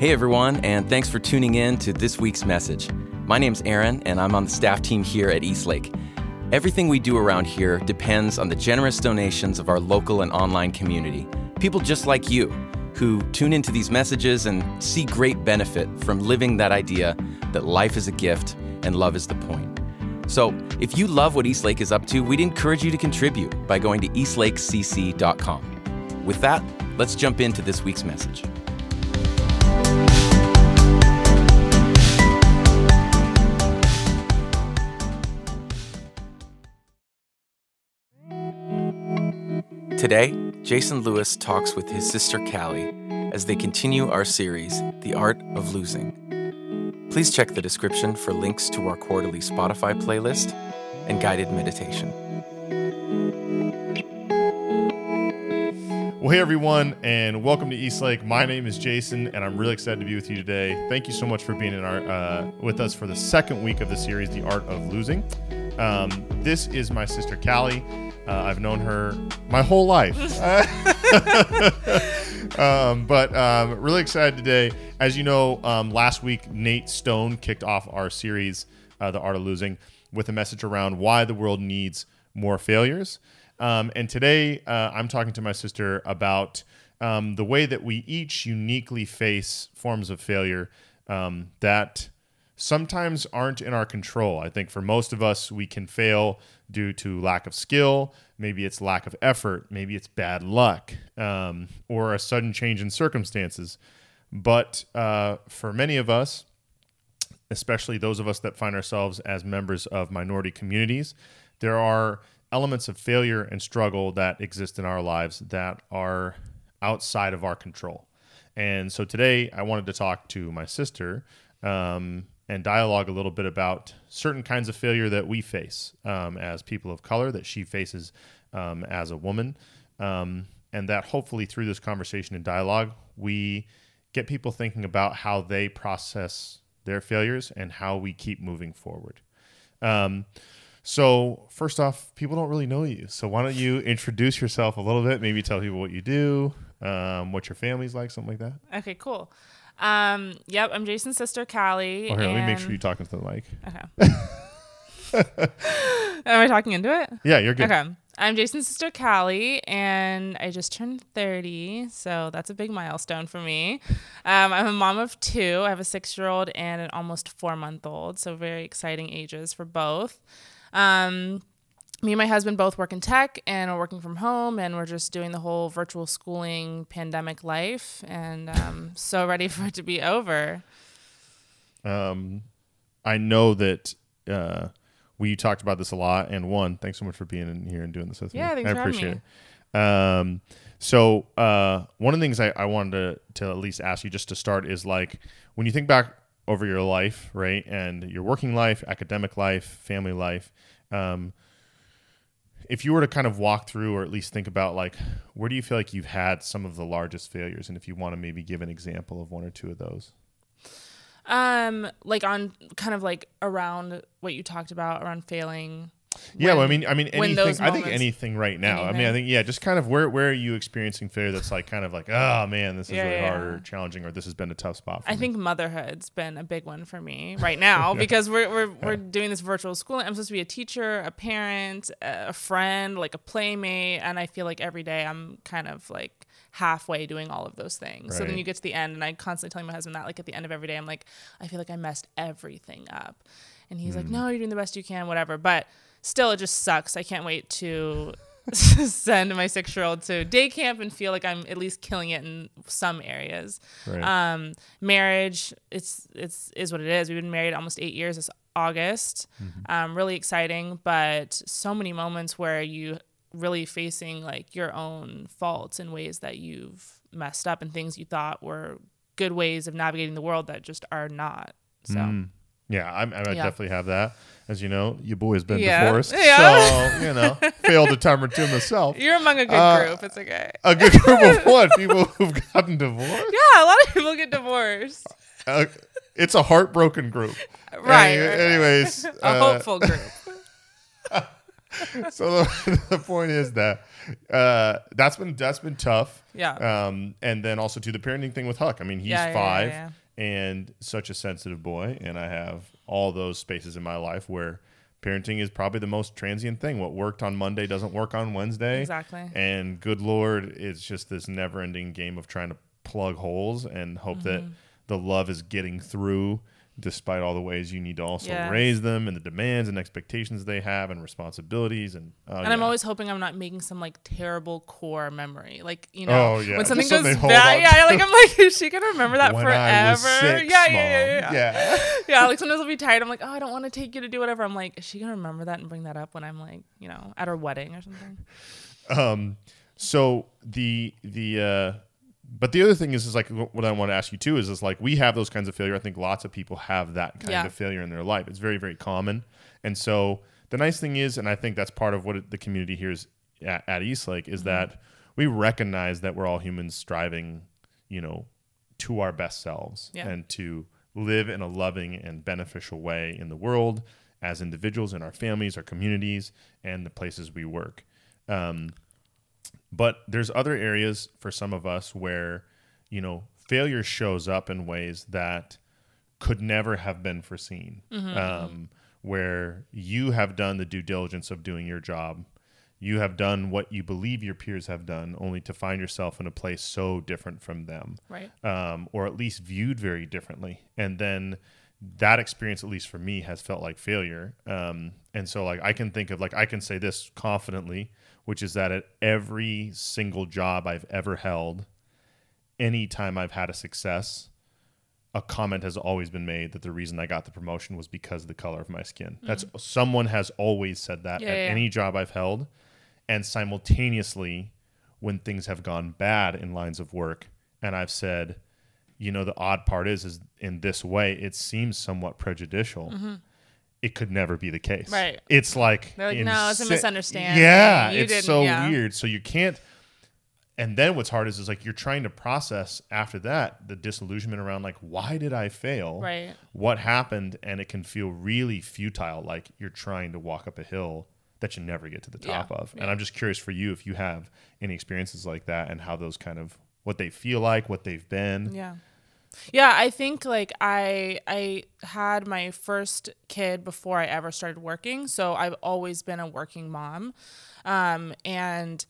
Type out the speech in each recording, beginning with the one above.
Hey everyone, and thanks for tuning in to this week's message. My name's Aaron, and I'm on the staff team here at Eastlake. Everything we do around here depends on the generous donations of our local and online community. People just like you who tune into these messages and see great benefit from living that idea that life is a gift and love is the point. So, if you love what Eastlake is up to, we'd encourage you to contribute by going to eastlakecc.com. With that, let's jump into this week's message. Today, Jason Lewis talks with his sister Callie as they continue our series, The Art of Losing. Please check the description for links to our quarterly Spotify playlist and guided meditation. Well, hey everyone, and welcome to Eastlake. My name is Jason, and I'm really excited to be with you today. Thank you so much for being in our uh, with us for the second week of the series, The Art of Losing. Um, this is my sister Callie. Uh, I've known her my whole life. um, but um, really excited today. As you know, um, last week Nate Stone kicked off our series, uh, The Art of Losing, with a message around why the world needs more failures. Um, and today uh, I'm talking to my sister about um, the way that we each uniquely face forms of failure um, that sometimes aren't in our control. I think for most of us, we can fail due to lack of skill, maybe it's lack of effort, maybe it's bad luck, um, or a sudden change in circumstances. But uh, for many of us, especially those of us that find ourselves as members of minority communities, there are elements of failure and struggle that exist in our lives that are outside of our control. And so today I wanted to talk to my sister um, and dialogue a little bit about certain kinds of failure that we face um, as people of color, that she faces um, as a woman, um, and that hopefully through this conversation and dialogue, we get people thinking about how they process their failures and how we keep moving forward. Um, so, first off, people don't really know you. So, why don't you introduce yourself a little bit? Maybe tell people what you do, um, what your family's like, something like that. Okay, cool. Um, yep, I'm Jason's sister, Callie. Oh, here, let me make sure you're talking to the mic. Okay. Am I talking into it? Yeah, you're good. Okay. I'm Jason's sister, Callie, and I just turned 30, so that's a big milestone for me. Um, I'm a mom of two. I have a six year old and an almost four month old, so very exciting ages for both. Um, me and my husband both work in tech and we're working from home and we're just doing the whole virtual schooling pandemic life and um, so ready for it to be over. Um, i know that uh, we talked about this a lot and one thanks so much for being in here and doing this with yeah, me thanks i appreciate it. Um, so uh, one of the things I, I wanted to, to at least ask you just to start is like when you think back over your life right and your working life academic life family life um, if you were to kind of walk through or at least think about like where do you feel like you've had some of the largest failures? And if you want to maybe give an example of one or two of those. Um like on kind of like around what you talked about around failing yeah, well, I mean, I mean, when anything. those I think moments- anything right now. I mean, I Anything. think yeah, just kind of where where are you experiencing failure that's like kind of like oh man, this is Yeah, really yeah, hard or yeah. challenging or this has been a tough spot. For I me. think motherhood's been a big one for me right now because we're we're, we're doing this virtual schooling. I'm supposed to be a teacher, a parent, a friend, like a playmate, and I feel like every day I'm kind of like halfway doing all of those things. So then Right. you get to the end, and I constantly telling my husband that like at the end of every day, I'm like, I feel like I messed everything up, and he's like, hmm. No, you're doing the best you can, whatever. But still, it just sucks. I can't wait to. send my six year old to day camp and feel like I'm at least killing it in some areas Right. um marriage it's it's is what it is we've been married almost eight years this august um really exciting but so many moments where you really facing like your own faults and ways that you've messed up and things you thought were good ways of navigating the world that just are not so Mm. Yeah, I'm, I Yeah. definitely have that. As you know, your boy's been Yeah. divorced, Yeah. so you know, failed a time or two myself. you're among a good Uh, group it's okay A good group of what people who've gotten divorced. yeah a lot of people get divorced Uh, it's a heartbroken group. right, Any- right, right. anyways, a uh, hopeful group so the, the point is that uh, that's been that's been tough. Yeah. Um, and then also to the parenting thing with Huck. I mean, he's yeah, five yeah. And such a sensitive boy, and I have all those spaces in my life where parenting is probably the most transient thing. What worked on Monday doesn't work on Wednesday. Exactly. And good lord, it's just this never-ending game of trying to plug holes and hope that Mm-hmm. the love is getting through despite all the ways you need to also Yes. raise them and the demands and expectations they have and responsibilities and oh, And I'm always hoping I'm not making some like terrible core memory. Like, you know, Oh, yeah. when something something goes hold bad. Yeah, like I'm like, is she gonna remember that when forever? Six, yeah, yeah, yeah, yeah, yeah. yeah. Like sometimes I'll be tired. I'm like, oh, I don't want to take you to do whatever. I'm like, is she gonna remember that and bring that up when I'm like, you know, at her wedding or something? Um, so the the uh, but the other thing is is like what I want to ask you too is is like we have those kinds of failure. I think lots of people have that kind Yeah. of failure in their life. It's very very common, and so the nice thing is, and I think that's part of what it- the community here is at, at Eastlake is Mm-hmm. that we recognize that we're all humans striving, you know, to our best selves Yeah. and to live in a loving and beneficial way in the world as individuals in our families, our communities, and the places we work. Um, but there's other areas for some of us where, you know, failure shows up in ways that could never have been foreseen. Um, where you have done the due diligence of doing your job. You have done what you believe your peers have done, only to find yourself in a place so different from them Right. um, or at least viewed very differently. And then that experience, at least for me, has felt like failure. Um, and so, like, I can think of, like, I can say this confidently, which is that at every single job I've ever held, anytime I've had a success, a comment has always been made that the reason I got the promotion was because of the color of my skin. Mm. That's someone has always said that Yeah, at yeah, any job I've held. And simultaneously, when things have gone bad in lines of work, and I've said, you know, the odd part is, is in this way, it seems somewhat prejudicial. Mm-hmm. It could never be the case. Right. It's like, like, "No, it's a misunderstanding. Yeah, You it's so yeah." weird. So you can't. And then what's hard is, is like you're trying to process after that the disillusionment around like why did I fail? Right. What happened? And it can feel really futile, like you're trying to walk up a hill that you never get to the top Yeah, of. And yeah. I'm just curious for you if you have any experiences like that and how those kind of what they feel like, what they've been. Yeah. Yeah, I think like I I had my first kid before I ever started working, so I've always been a working mom. Um and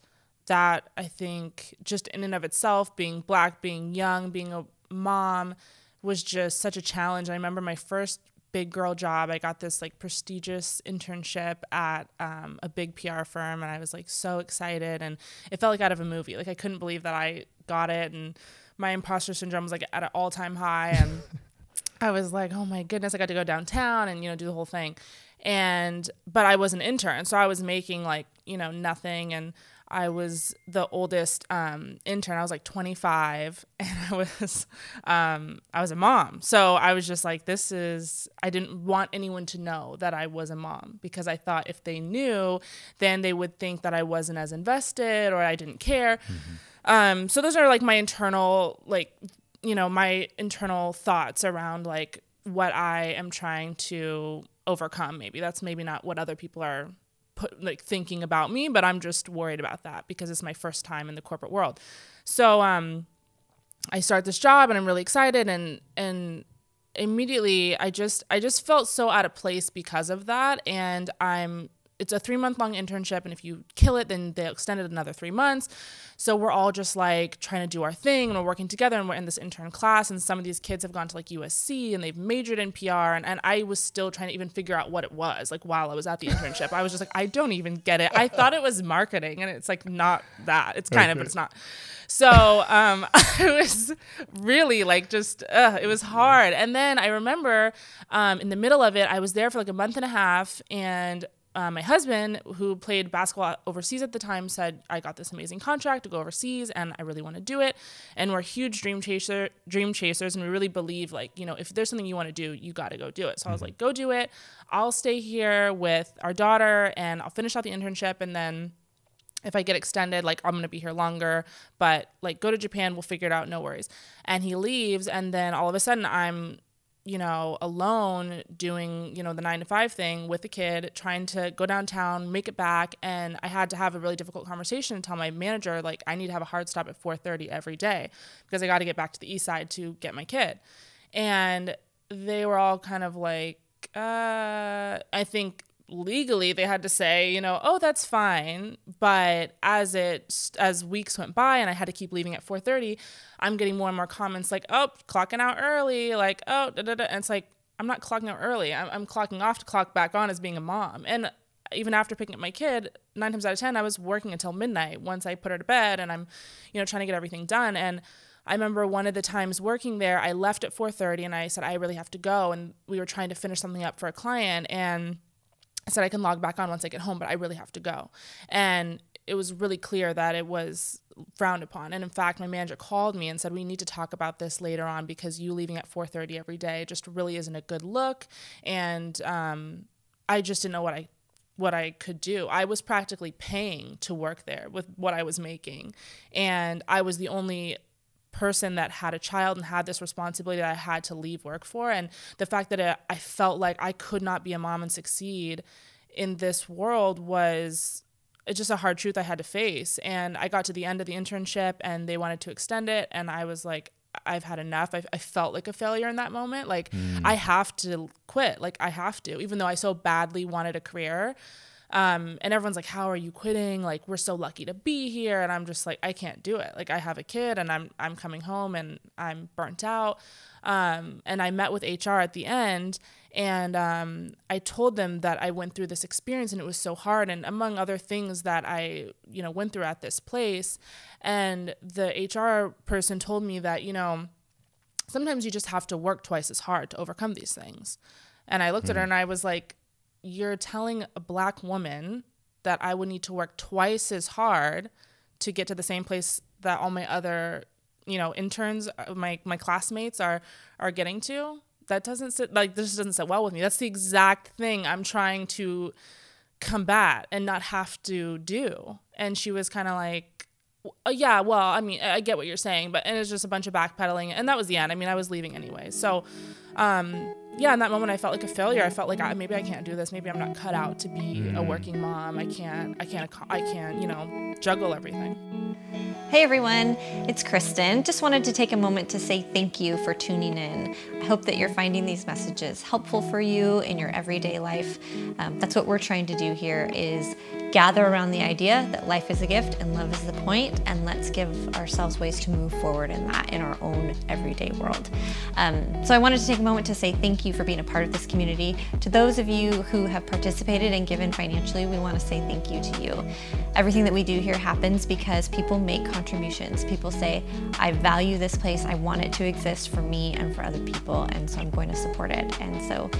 that I think just in and of itself being black, being young, being a mom was just such a challenge. I remember my first big girl job. I got this like prestigious internship at um, a big PR firm, and I was like so excited, and it felt like out of a movie. Like I couldn't believe that I got it, and my imposter syndrome was like at an all time high, and I was like, oh my goodness, I got to go downtown and you know do the whole thing, and but I was an intern, so I was making like you know nothing, and I was the oldest um, intern. I was like 25, and I was um, I was a mom. So I was just like, this is. I didn't want anyone to know that I was a mom because I thought if they knew, then they would think that I wasn't as invested or I didn't care. Um, so those are like my internal like you know my internal thoughts around like what I am trying to overcome. Maybe that's maybe not what other people are put like thinking about me, but I'm just worried about that because it's my first time in the corporate world. So um I start this job and I'm really excited and and immediately I just I just felt so out of place because of that and I'm it's a three month long internship and if you kill it then they'll extend it another three months. So we're all just like trying to do our thing and we're working together and we're in this intern class and some of these kids have gone to like usc and they've majored in pr and, and i was still trying to even figure out what it was like while i was at the internship. I was just like i don't even get it. I thought it was marketing and it's like not that. It's kind of but it's not. So um, I was really like just uh, it was hard. And then I remember um, in the middle of it, I was there for like a month and a half, and uh, my husband, who played basketball overseas at the time, said, "I got this amazing contract to go overseas, and I really want to do it." And we're huge dream chaser, dream chasers, and we really believe like you know if there's something you want to do, you got to go do it. So I was like, "Go do it. I'll stay here with our daughter, and I'll finish out the internship, and then." if I get extended, like I'm gonna be here longer, but like go to Japan, we'll figure it out, no worries. And he leaves, and then all of a sudden I'm you know, alone doing, you know, the nine to five thing with the kid, trying to go downtown, make it back. And I had to have a really difficult conversation and tell my manager, like, I need to have a hard stop at 4.30 every day because I got to get back to the east side to get my kid. And they were all kind of like, uh, I think legally they had to say you know oh that's fine. But as it as weeks went by and i had to keep leaving at 4.30 i'm getting more and more comments like oh clocking out early like oh da, da, da. and it's like i'm not clocking out early. I'm, I'm clocking off to clock back on as being a mom. And even after picking up my kid nine times out of ten i was working until midnight once i put her to bed and i'm you know trying to get everything done. And I remember one of the times working there, I left at 4:30 and I said I really have to go. And we were trying to finish something up for a client. And I said I can log back on once I get home, but I really have to go. And it was really clear that it was frowned upon. And in fact, my manager called me and said we need to talk about this later on because you leaving at 4:30 every day just really isn't a good look. And um, I just didn't know what I what I could do. I was practically paying to work there with what I was making, and I was the only person that had a child and had this responsibility that I had to leave work for. And the fact that it, I felt like I could not be a mom and succeed in this world was just a hard truth I had to face. And I got to the end of the internship and they wanted to extend it. And I was like, I've had enough. I, I felt like a failure in that moment. Like, mm. I have to quit. Like, I have to, even though I so badly wanted a career. Um, and everyone's like, "How are you quitting? Like, we're so lucky to be here." And I'm just like, "I can't do it. Like, I have a kid, and I'm I'm coming home, and I'm burnt out." Um, and I met with HR at the end, and um, I told them that I went through this experience, and it was so hard, and among other things that I you know went through at this place. And the HR person told me that you know sometimes you just have to work twice as hard to overcome these things. And I looked mm. at her hmm. and I was like, you're telling a black woman that I would need to work twice as hard to get to the same place that all my other, you know, interns, uh, my my classmates are are getting to. That doesn't sit like this doesn't sit well with me. That's the exact thing I'm trying to combat and not have to do. And she was kind of like, uh, yeah, well, I mean, I get what you're saying, but and it's just a bunch of backpedaling, and that was the end. I mean, I was leaving anyway, so um, yeah, in that moment, I felt like a failure. I felt like I, maybe I can't do this. Maybe I'm not cut out to be mm. a working mom. I can't. I can't. I can't. You know, juggle everything. Hey everyone, it's Kristen. Just wanted to take a moment to say thank you for tuning in. I hope that you're finding these messages helpful for you in your everyday life. Um, that's what we're trying to do here is gather around the idea that life is a gift and love is the point, and let's give ourselves ways to move forward in that in our own everyday world. Um, so I wanted to take a moment to say thank you for being a part of this community. To those of you who have participated and given financially, we want to say thank you to you. Everything that we do here happens because people make contributions. People say, I value this place, I want it to exist for me and for other people, and so I'm going to support it. And so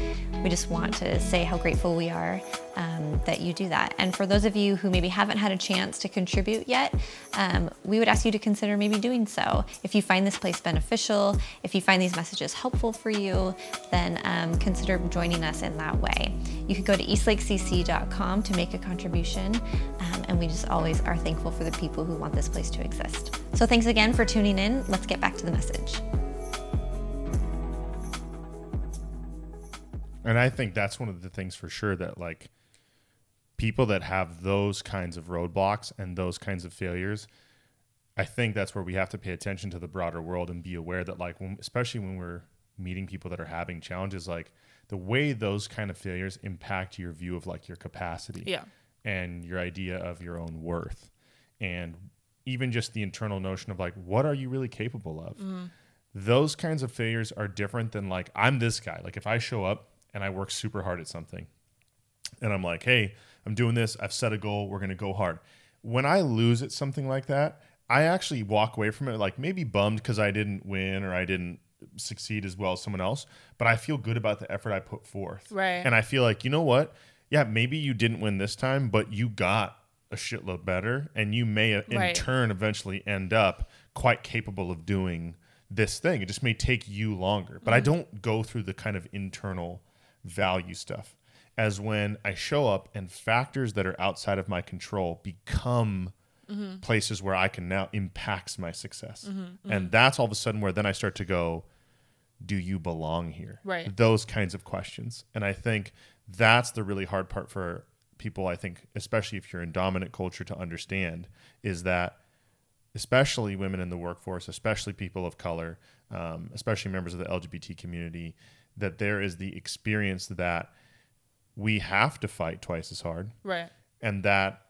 we just want to say how grateful we are um, that you do that. And for those of you who maybe haven't had a chance to contribute yet, um, we would ask you to consider maybe doing so. If you find this place beneficial, if you find these messages helpful for you, then um, consider joining us in that way. You could go to eastlakecc.com to make a contribution, um, and we just always are thankful for the people who want this place to exist. So thanks again for tuning in. Let's get back to the message. And I think that's one of the things for sure that like people that have those kinds of roadblocks and those kinds of failures, I think that's where we have to pay attention to the broader world and be aware that like when, especially when we're meeting people that are having challenges like the way those kind of failures impact your view of like your capacity yeah. and your idea of your own worth and even just the internal notion of like what are you really capable of mm. those kinds of failures are different than like i'm this guy like if i show up and i work super hard at something and i'm like hey i'm doing this i've set a goal we're going to go hard when i lose at something like that i actually walk away from it like maybe bummed because i didn't win or i didn't succeed as well as someone else but i feel good about the effort i put forth right and i feel like you know what yeah maybe you didn't win this time but you got a shitload better, and you may uh, in right. turn eventually end up quite capable of doing this thing. It just may take you longer. But mm-hmm. I don't go through the kind of internal value stuff as when I show up and factors that are outside of my control become mm-hmm. places where I can now impacts my success. Mm-hmm, mm-hmm. and that's all of a sudden where then I start to go, do you belong here? Right. Those kinds of questions. And I think that's the really hard part for people, I think, especially if you're in dominant culture to understand, is that especially women in the workforce, especially people of color, um, especially members of the LGBT community, that there is the experience that we have to fight twice as hard. Right. And that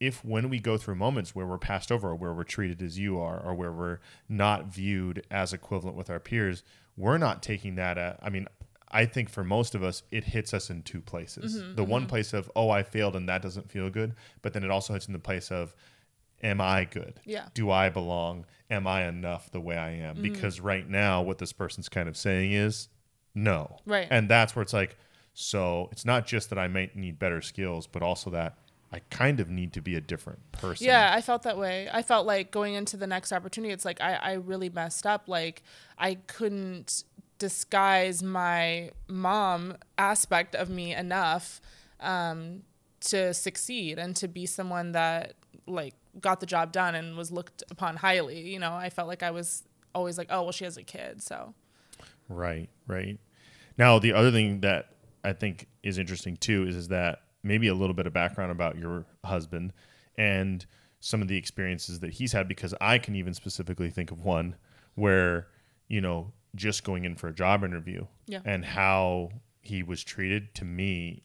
if when we go through moments where we're passed over or where we're treated as you are or where we're not viewed as equivalent with our peers, we're not taking that at, I mean, I think for most of us, it hits us in two places. Mm-hmm, the one place of, oh, I failed and that doesn't feel good. But then it also hits in the place of, am I good? Yeah. Do I belong? Am I enough the way I am? Mm-hmm. Because right now, what this person's kind of saying is no. Right. And that's where it's like, so it's not just that I might need better skills, but also that I kind of need to be a different person. Yeah, I felt that way. I felt like going into the next opportunity, it's like I, I really messed up. Like I couldn't disguise my mom aspect of me enough um, to succeed and to be someone that like got the job done and was looked upon highly. You know, I felt like I was always like, oh well, she has a kid, so Right, right. Now, the other thing that I think is interesting too is, is that maybe a little bit of background about your husband and some of the experiences that he's had, because I can even specifically think of one where, you know, just going in for a job interview Yeah. and how he was treated to me,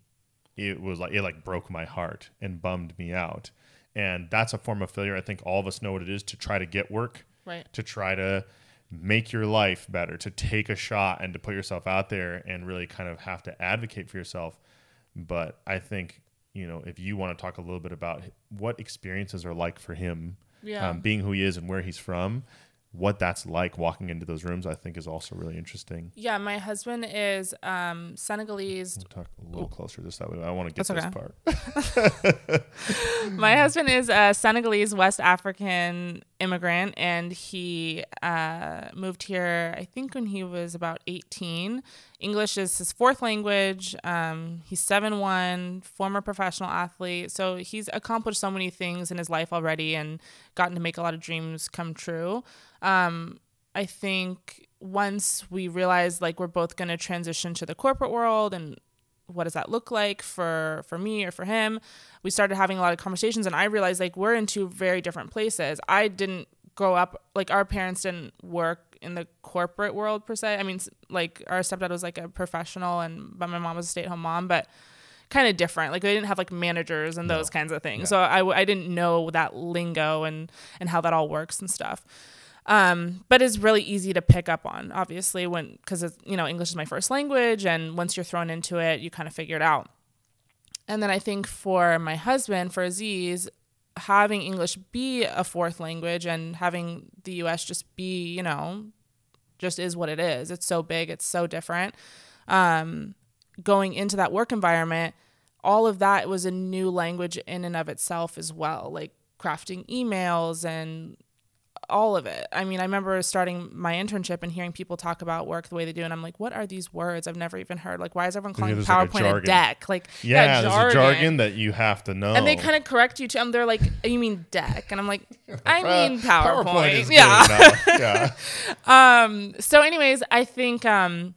it was like, it like broke my heart and bummed me out. And that's a form of failure. I think all of us know what it is to try to get work right. to try to make your life better, to take a shot and to put yourself out there and really kind of have to advocate for yourself. But I think, you know, if you want to talk a little bit about what experiences are like for him, Yeah. um, being who he is and where he's from, what that's like walking into those rooms, I think is also really interesting. Yeah, my husband is um, Senegalese We'll talk a little closer this that way. I want to get That's this okay. part. My husband is a Senegalese West African immigrant, and he uh, moved here, I think, when he was about 18. English is his fourth language. Um, he's 7 1, former professional athlete. So he's accomplished so many things in his life already and gotten to make a lot of dreams come true. Um, I think once we realized like we're both going to transition to the corporate world and what does that look like for for me or for him? We started having a lot of conversations and i realized like we're in two very different places. I didn't grow up like our parents didn't work in the corporate world per se. I mean like our stepdad was like a professional and but my mom was a stay-at-home mom but kind of different. Like they didn't have like managers and those kinds of things. So I, I didn't know that lingo and and how that all works and stuff um, but it's really easy to pick up on obviously when because you know english is my first language and once you're thrown into it you kind of figure it out. And then i think for my husband for aziz having english be a fourth language and having the us just be you know just is what it is. It's so big it's so different. Um, going into that work environment all of that was a new language in and of itself as well like crafting emails and all of it. I mean, I remember starting my internship and hearing people talk about work the way they do, and I'm like, what are these words I've never even heard? Like, why is everyone calling there's like a PowerPoint a, deck? Like, Yeah, there's a jargon that you have to know. And they kind of correct you too. And they're like, you mean deck? And I'm like, I Uh, mean PowerPoint. good yeah. yeah. so anyways i think um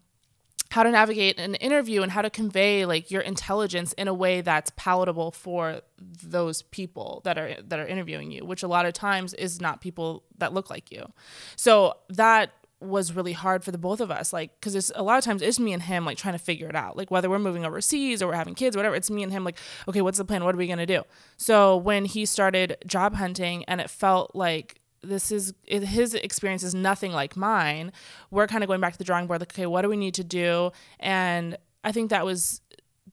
how to navigate an interview and how to convey like your intelligence in a way that's palatable for those people that are that are interviewing you which a lot of times is not people that look like you. So that was really hard for the both of us like because it's a lot of times it's me and him like trying to figure it out like whether we're moving overseas or we're having kids whatever it's me and him like okay what's the plan? What are we going to do? So when he started job hunting and it felt like this is it, his experience is nothing like mine. We're kind of going back to the drawing board like okay what do we need to do? And i think that was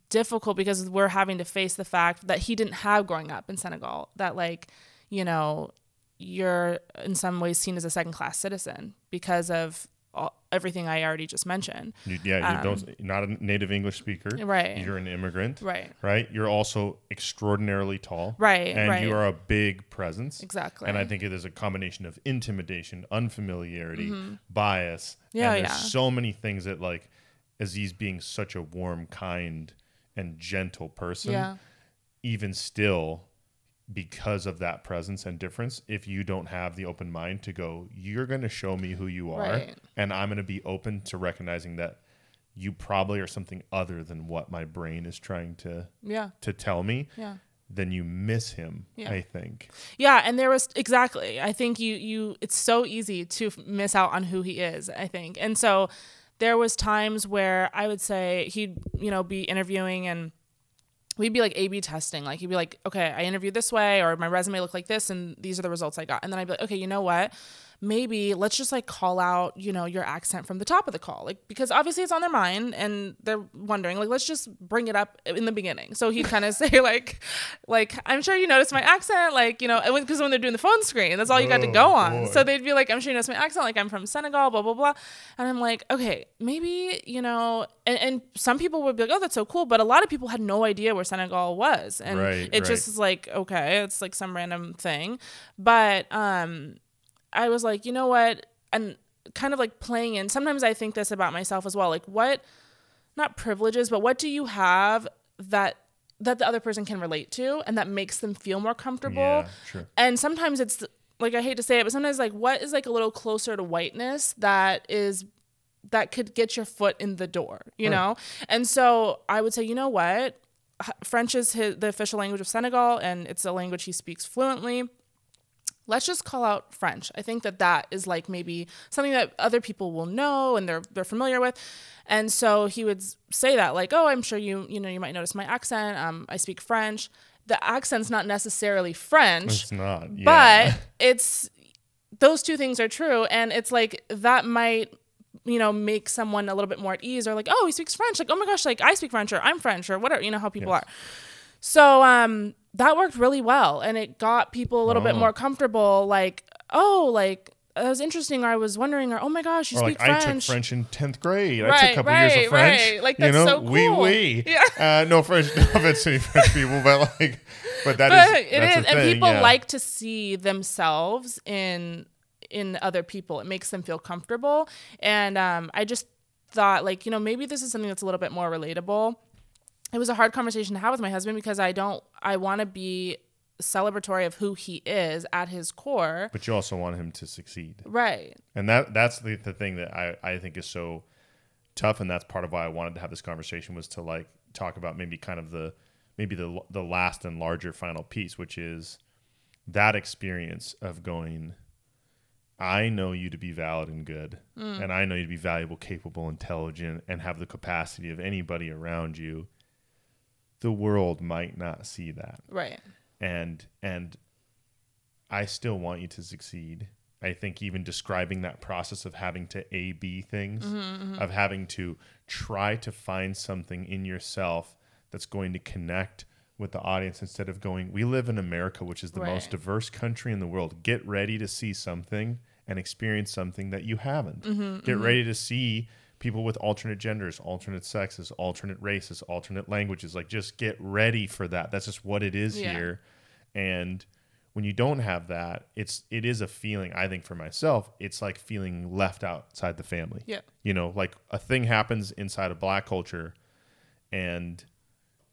difficult because we're having to face the fact that he didn't have growing up in senegal that like you know you're in some ways seen as a second class citizen because of all, everything i already just mentioned You, yeah, you don't, you're not a native English speaker. Um, Right. You're an immigrant. Right. Right. You're also extraordinarily tall. Right, And right. you are a big presence. Exactly. And I think it is a combination of intimidation, unfamiliarity, bias. Mm-hmm. Yeah, and there's yeah. so many things that like Aziz being such a warm, kind, and gentle person, yeah even still because of that presence and difference if you don't have the open mind to go you're going to show me who you are Right. and i'm going to be open to recognizing that you probably are something other than what my brain is trying to Yeah. to tell me Yeah. then you miss him Yeah. i think Yeah, and there was exactly. I think you you it's so easy to miss out on who he is, I think. And so there was times where I would say he'd, you know, be interviewing and we'd be like A/B testing. Like he'd be like, "Okay, I interviewed this way or my resume looked like this and these are the results I got." And then I'd be like, "Okay, you know what? Maybe let's just like call out, you know, your accent from the top of the call. Like because obviously it's on their mind and they're wondering, like let's just bring it up in the beginning." So he'd kind of say like like I'm sure you noticed my accent, like, you know, because when they're doing the phone screen, that's all you got to Oh, go on. boy. So they'd be like, I'm sure you noticed my accent, like I'm from Senegal, blah blah blah. And I'm like, okay, maybe, you know, and, and some people would be like, Oh, that's so cool. But a lot of people had no idea where Senegal was. And Right, it just right. is like, okay, it's like some random thing. But um I was like, you know what? And kind of like playing in sometimes I think this about myself as well. Like what not privileges, but what do you have that that the other person can relate to and that makes them feel more comfortable? yeah sure And sometimes it's like I hate to say it, but sometimes like what is like a little closer to whiteness that is that could get your foot in the door, you know? And so I would say, you know what? French is his, the official language of Senegal and it's a language he speaks fluently. Let's just call out French. I think that that is like maybe something that other people will know and they're they're familiar with. And so he would say that like, "Oh, I'm sure you you know you might notice my accent. Um, I speak French." The accent's not necessarily French it's not yeah. but it's those two things are true and it's like that might you know make someone a little bit more at ease or like oh he speaks french like oh my gosh like i speak french or i'm french or whatever you know how people Yes. are so um that worked really well and it got people a little bit Oh. more comfortable like oh like that was interesting or i was wondering or oh my gosh you or speak like I took french French in tenth grade. I took Right, a couple years right, of French. right. Like, you know, so cool. oui. Yeah. Uh, no French, no offense to any French people, but like, but that is but it that's is and thing, people yeah. like to see themselves in in other people it makes them feel comfortable and um, i just thought like you know maybe this is something that's a little bit more relatable it was a hard conversation to have with my husband because i don't i want to be celebratory of who he is at his core But you also want him to succeed. right And that that's the, the thing that I, I think is so tough and that's part of why I wanted to have this conversation was to like talk about maybe kind of the maybe the the last and larger final piece which is that experience of going I know you to be valid and good mm. and I know you to be valuable, capable, intelligent and have the capacity of anybody around you. The world might not see that right and and I still want you to succeed. I think even describing that process of having to A B things, mm-hmm, mm-hmm. of having to try to find something in yourself that's going to connect with the audience instead of going, we live in America, which is the most diverse country in the world. Get ready to see something and experience something that you haven't. Mm-hmm, Get ready to see people with alternate genders, alternate sexes, alternate races, alternate languages. Like just get ready for that. That's just what it is Yeah. here. And when you don't have that, it's it is a feeling, I think for myself, it's like feeling left outside the family. Yeah. You know, like a thing happens inside of black culture and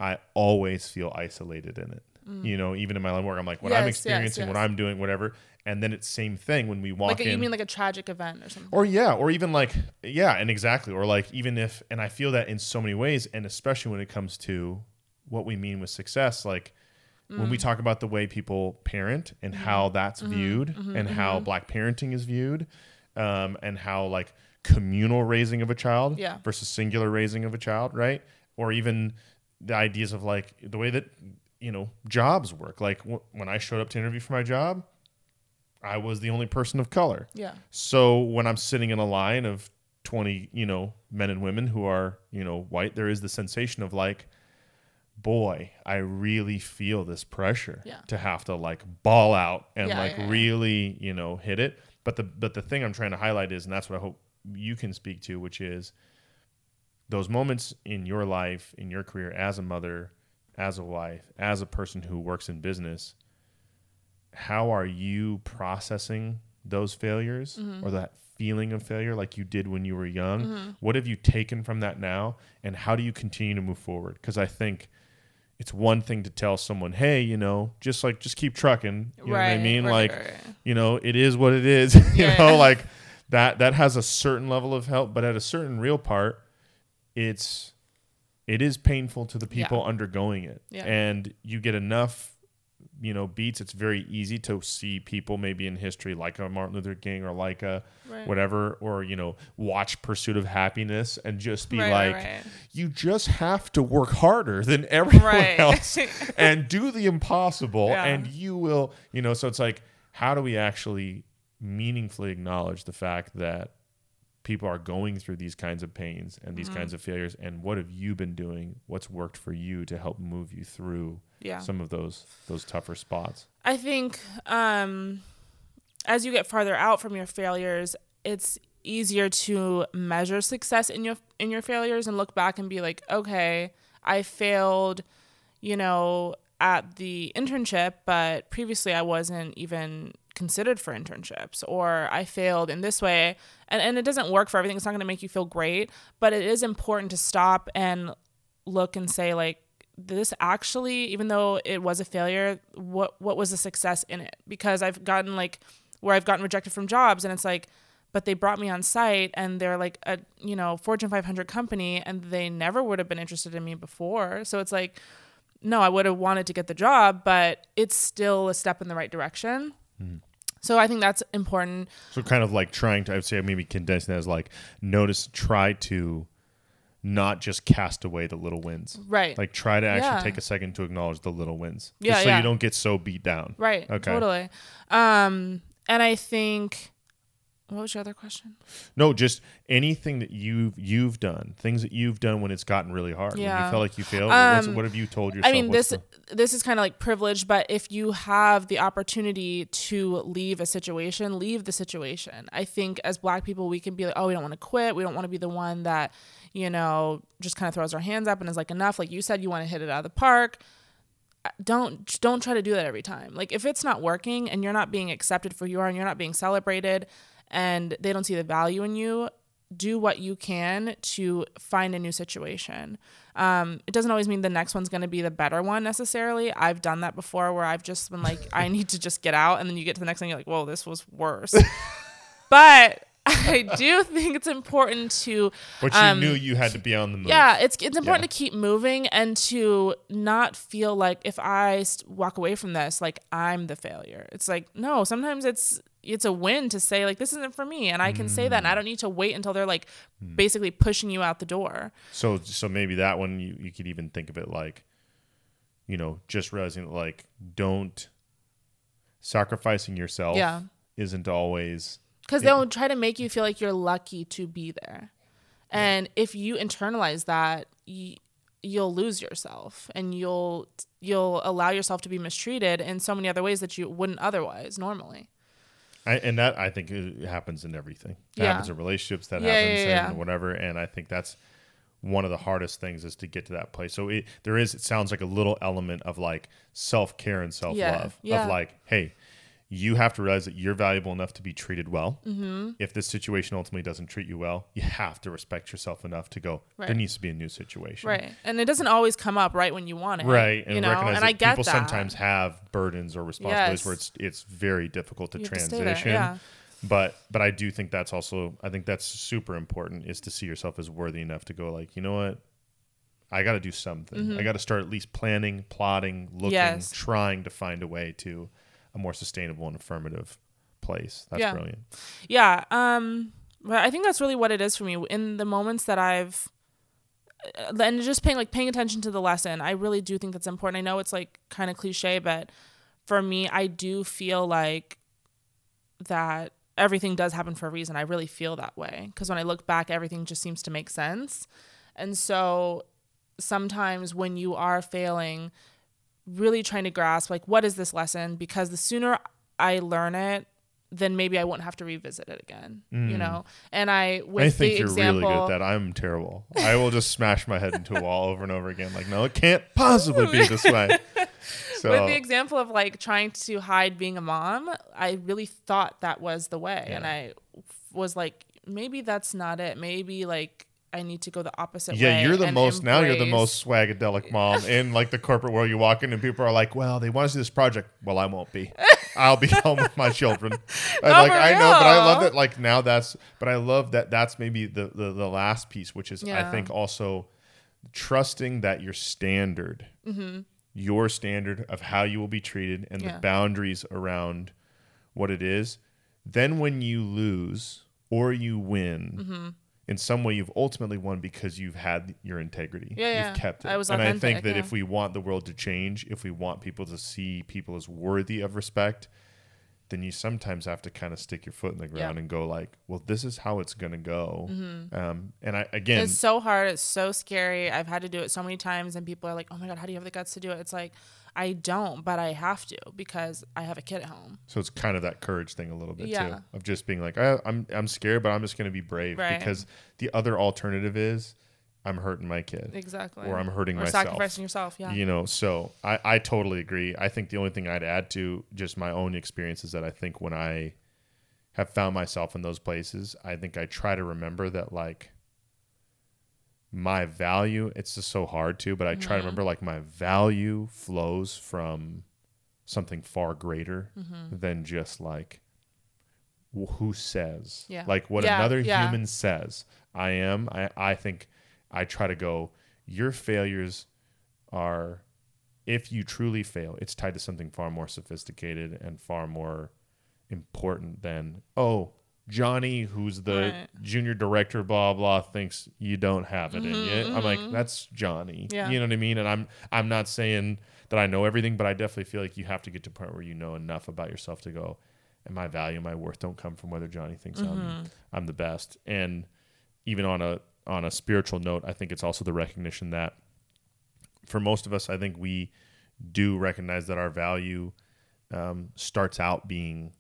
I always feel isolated in it. You know, even in my own work, I'm like, what I'm Mm. Yes, yes, experiencing, what. I'm doing, whatever. And then it's same thing when we walk like a, in. you mean like a tragic event or something Or yeah, or even like yeah, and exactly, or like even if, and I feel that in so many ways, and especially when it comes to what we mean with success, like when we talk about the way people parent and how that's viewed, and how black parenting is viewed, um, and how like communal raising of a child Yeah. versus singular raising of a child, right? Or even the ideas of like the way that you know jobs work. Like w- when I showed up to interview for my job, I was the only person of color. yeah So when I'm sitting in a line of 20, you know, men and women who are, you know, white, there is the sensation of like, boy, I really feel this pressure Yeah. to have to like ball out and Yeah, like yeah, really, you know, hit it. But the but the thing I'm trying to highlight is, and that's what I hope you can speak to, which is those moments in your life, in your career as a mother, as a wife, as a person who works in business, how are you processing those failures Mm-hmm. or that feeling of failure like you did when you were young? What have you taken from that now? And how do you continue to move forward? Because I think it's one thing to tell someone, hey, you know, just like just keep trucking. You know what I mean? right, like, right, you know, it is what it is. you Yeah, know, like that that has a certain level of help, but at a certain real part, it's it is painful to the people Yeah. undergoing it. Yeah. And you get enough, you know, beats, it's very easy to see people maybe in history like a Martin Luther King or like a Right. whatever, or you know, watch Pursuit of Happiness and just be Right, like, right. you just have to work harder than everyone else and do the impossible Yeah. and you will you know so it's like how do we actually meaningfully acknowledge the fact that people are going through these kinds of pains and these Mm-hmm. kinds of failures and what have you been doing what's worked for you to help move you through Yeah. some of those those tougher spots I think um, as you get farther out from your failures, it's easier to measure success in your in your failures and look back and be like, okay, I failed, you know, at the internship, but previously I wasn't even considered for internships or I failed in this way and, and it doesn't work for everything. It's not going to make you feel great, but it is important to stop and look and say like this actually even though it was a failure what what was the success in it? Because i've gotten like where i've gotten rejected from jobs and it's like but they brought me on site and they're like a you know fortune 500 company and they never would have been interested in me before. So it's like no i would have wanted to get the job but it's still a step in the right direction so i think that's important so kind of like trying to i would say maybe condensing that as like notice try to not just cast away the little wins right like try to actually Yeah. take a second to acknowledge the little wins Yeah, just so yeah. you don't get so beat down right Okay. totally um and i think what was your other question No, just anything that you've you've done, things that you've done when it's gotten really hard. When you felt like you failed. Um, what have you told yourself? I mean, this the- this is kind of like privilege, but if you have the opportunity to leave a situation, leave the situation. I think as Black people, we can be like, oh, we don't want to quit. We don't want to be the one that you know just kind of throws our hands up and is like, enough. Like you said, you want to hit it out of the park. Don't don't try to do that every time. Like if it's not working and you're not being accepted for who you are and you're not being celebrated, and they don't see the value in you, do what you can to find a new situation. Um, it doesn't always mean the next one's going to be the better one necessarily. I've done that before where I've just been like, I need to just get out. And then you get to the next thing, you're like, whoa, this was worse. but I do think it's important to but you um, knew you had to be on the move. yeah, it's it's important Yeah. to keep moving and to not feel like if I walk away from this, like I'm the failure. It's like no, sometimes it's it's a win to say like this isn't for me, and I can say that, and I don't need to wait until they're like basically pushing you out the door. So so maybe that one you, you could even think of it like, you know, just realizing like don't sacrificing yourself Yeah. isn't always because they'll try to make you feel like you're lucky to be there and if you internalize that y- you'll lose yourself and you'll you'll allow yourself to be mistreated in so many other ways that you wouldn't otherwise normally I, and that I think it happens in everything. That Yeah. happens in relationships. That Yeah, happens yeah, in yeah. whatever. And I think that's one of the hardest things is to get to that place. So it, there is. It sounds like a little element of like self care and self love. yeah. Of like, hey, you have to realize that you're valuable enough to be treated well. Mm-hmm. If this situation ultimately doesn't treat you well, you have to respect yourself enough to go. There needs to be a new situation. right and it doesn't always come up right when you want it Right, and you know recognize and that i get people that sometimes have burdens or responsibilities Yes. where it's it's very difficult to You to transition. yeah. But but I do think that's also I think that's super important is to see yourself as worthy enough to go like you know what I got to do something. I got to start at least planning, plotting, looking, Mm-hmm. Yes. trying to find a way to a more sustainable and affirmative place. That's Yeah. brilliant. yeah um but i think that's really what it is for me in the moments that i've uh, and just paying like paying attention to the lesson i really do think that's important i know it's like kind of cliche but for me i do feel like that everything does happen for a reason i really feel that way because when i look back everything just seems to make sense and so sometimes when you are failing really trying to grasp like what is this lesson because the sooner i learn it then maybe i won't have to revisit it again you know and i with Mm. I think the you're example really good at that. I'm terrible. I will just smash my head into a wall over and over again. Like, no, it can't possibly be this way. So with the example of like trying to hide being a mom, I really thought that was the way. And Yeah. I was like, maybe that's not it. Maybe like I need to go the opposite way. Yeah, you're the most now. You're the most swagadelic mom in like the corporate world. You walk in and people are like, "Well, they want to see this project." Well, I won't be. I'll be home with my children. And, like I know, but I love that. Like now, that's. But I love that. That's maybe the the, the last piece, which is I think also trusting that your standard, your standard of how you will be treated, and Mm-hmm. Yeah. the boundaries around what it is. Then when you lose or you win. Mm-hmm. In some way, you've ultimately won because you've had your integrity. Yeah, yeah. You've kept it. I was and I think that yeah. if we want the world to change, if we want people to see people as worthy of respect, then you sometimes have to kind of stick your foot in the ground Yeah. Mm-hmm. and go like, "Well, this is how it's going to go." Um, and I again, It's so hard. It's so scary. I've had to do it so many times, and people are like, "Oh my god, how do you have the guts to do it?" It's like I don't, but I have to because I have a kid at home. so it's kind of that courage thing a little bit Yeah. too, of just being like, I, "I'm I'm scared, but I'm just going to be brave," Right. because the other alternative is I'm hurting my kid. Exactly. Or I'm hurting or myself. sacrificing yourself. Yeah. You know, so I, I totally agree. I think the only thing I'd add to just my own experience is that I think when I have found myself in those places, I think I try to remember that like my value, it's just so hard to, but I try Mm-hmm. to remember like my value flows from something far greater Mm-hmm. than just like who says Yeah. like what Yeah, another yeah. human says i am I, I think i try to go your failures are if you truly fail it's tied to something far more sophisticated and far more important than oh johnny who's the Right. junior director blah blah thinks you don't have it in you i'm like that's johnny Mm-hmm, Yeah. you know what i mean and i'm i'm not saying that i know everything but i definitely feel like you have to get to a point where you know enough about yourself to go and my value and my worth don't come from whether johnny thinks Mm-hmm. i'm i'm the best and even on a on a spiritual note i think it's also the recognition that for most of us i think we do recognize that our value um, starts out being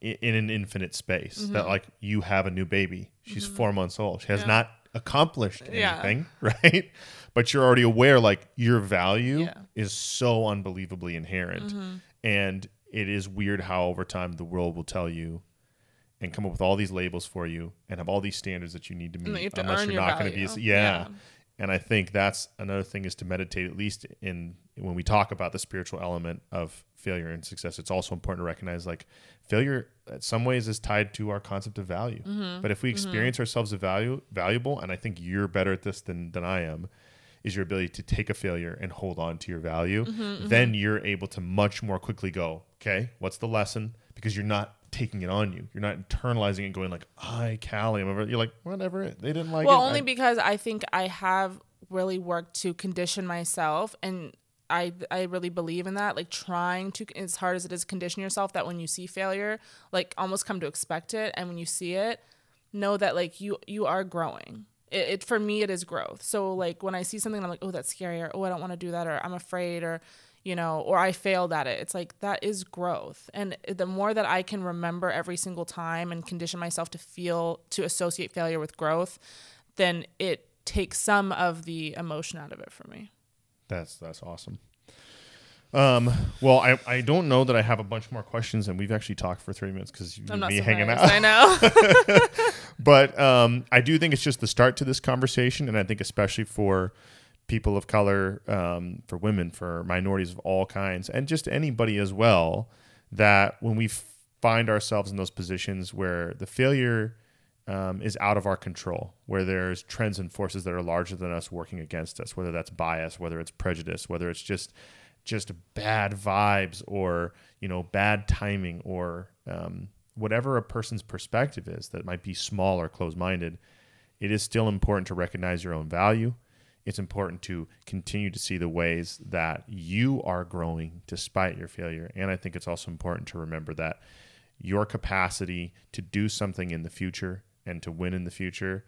in an infinite space that like you have a new baby she's four months old she has Mm-hmm. Yeah. not accomplished Yeah. anything right but you're already aware like your value Yeah. Mm-hmm. is so unbelievably inherent and it is weird how over time the world will tell you and come up with all these labels for you and have all these standards that you need to meet you unless you're your not going to be yeah. Yeah. And i think that's another thing is to meditate at least in when we talk about the spiritual element of failure and success it's also important to recognize like failure in some ways is tied to our concept of value. Mm-hmm. but if we experience ourselves as value valuable and i think you're better at this than than i am is your ability to take a failure and hold on to your value Mm-hmm, then you're able to much more quickly go okay what's the lesson? Because you're not taking it on you. You're not internalizing it going like i callie I'm over-" you're like whatever. They didn't like well, it. only I- because I think I have really worked to condition myself and I, I really believe in that. Like trying to as hard as it is condition yourself that when you see failure like almost come to expect it and when you see it know that like you you are growing. It, it for me it is growth. So like when i see something i'm like oh that's scary or oh i don't want to do that or i'm afraid or you know or i failed at it it's like that is growth and the more that i can remember every single time and condition myself to feel to associate failure with growth then it takes some of the emotion out of it for me That's that's awesome. Um, well, I, I don't know that I have a bunch more questions, and we've actually talked for three minutes because you i'm and me hanging out. i know but um, I do think it's just the start to this conversation, and I think especially for people of color, um, for women, for minorities of all kinds, and just anybody as well, that when we find ourselves in those positions where the failure um, is out of our control, where there's trends and forces that are larger than us working against us, whether that's bias, whether it's prejudice, whether it's just just bad vibes or you know bad timing or um, whatever a person's perspective is that might be small or closed-minded it is still important to recognize your own value it's important to continue to see the ways that you are growing despite your failure and i think it's also important to remember that your capacity to do something in the future and to win in the future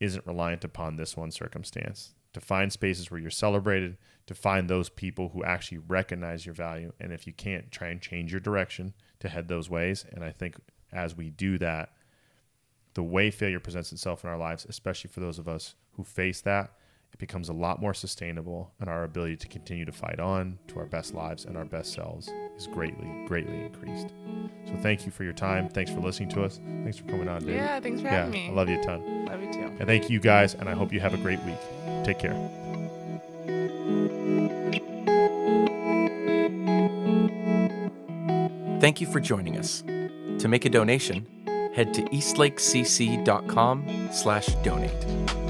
isn't reliant upon this one circumstance. To find spaces where you're celebrated, to find those people who actually recognize your value. And if you can't, try and change your direction to head those ways. And I think as we do that, the way failure presents itself in our lives, especially for those of us who face that, it becomes a lot more sustainable, and our ability to continue to fight on to our best lives and our best selves is greatly, greatly increased. So thank you for your time. Thanks for listening to us. Thanks for coming on, David. Yeah, thanks for yeah, having me. I love you a ton. Love you too. And thank you guys, and I hope you have a great week. Take care. Thank you for joining us. To make a donation, head to eastlakecc.com slash donate.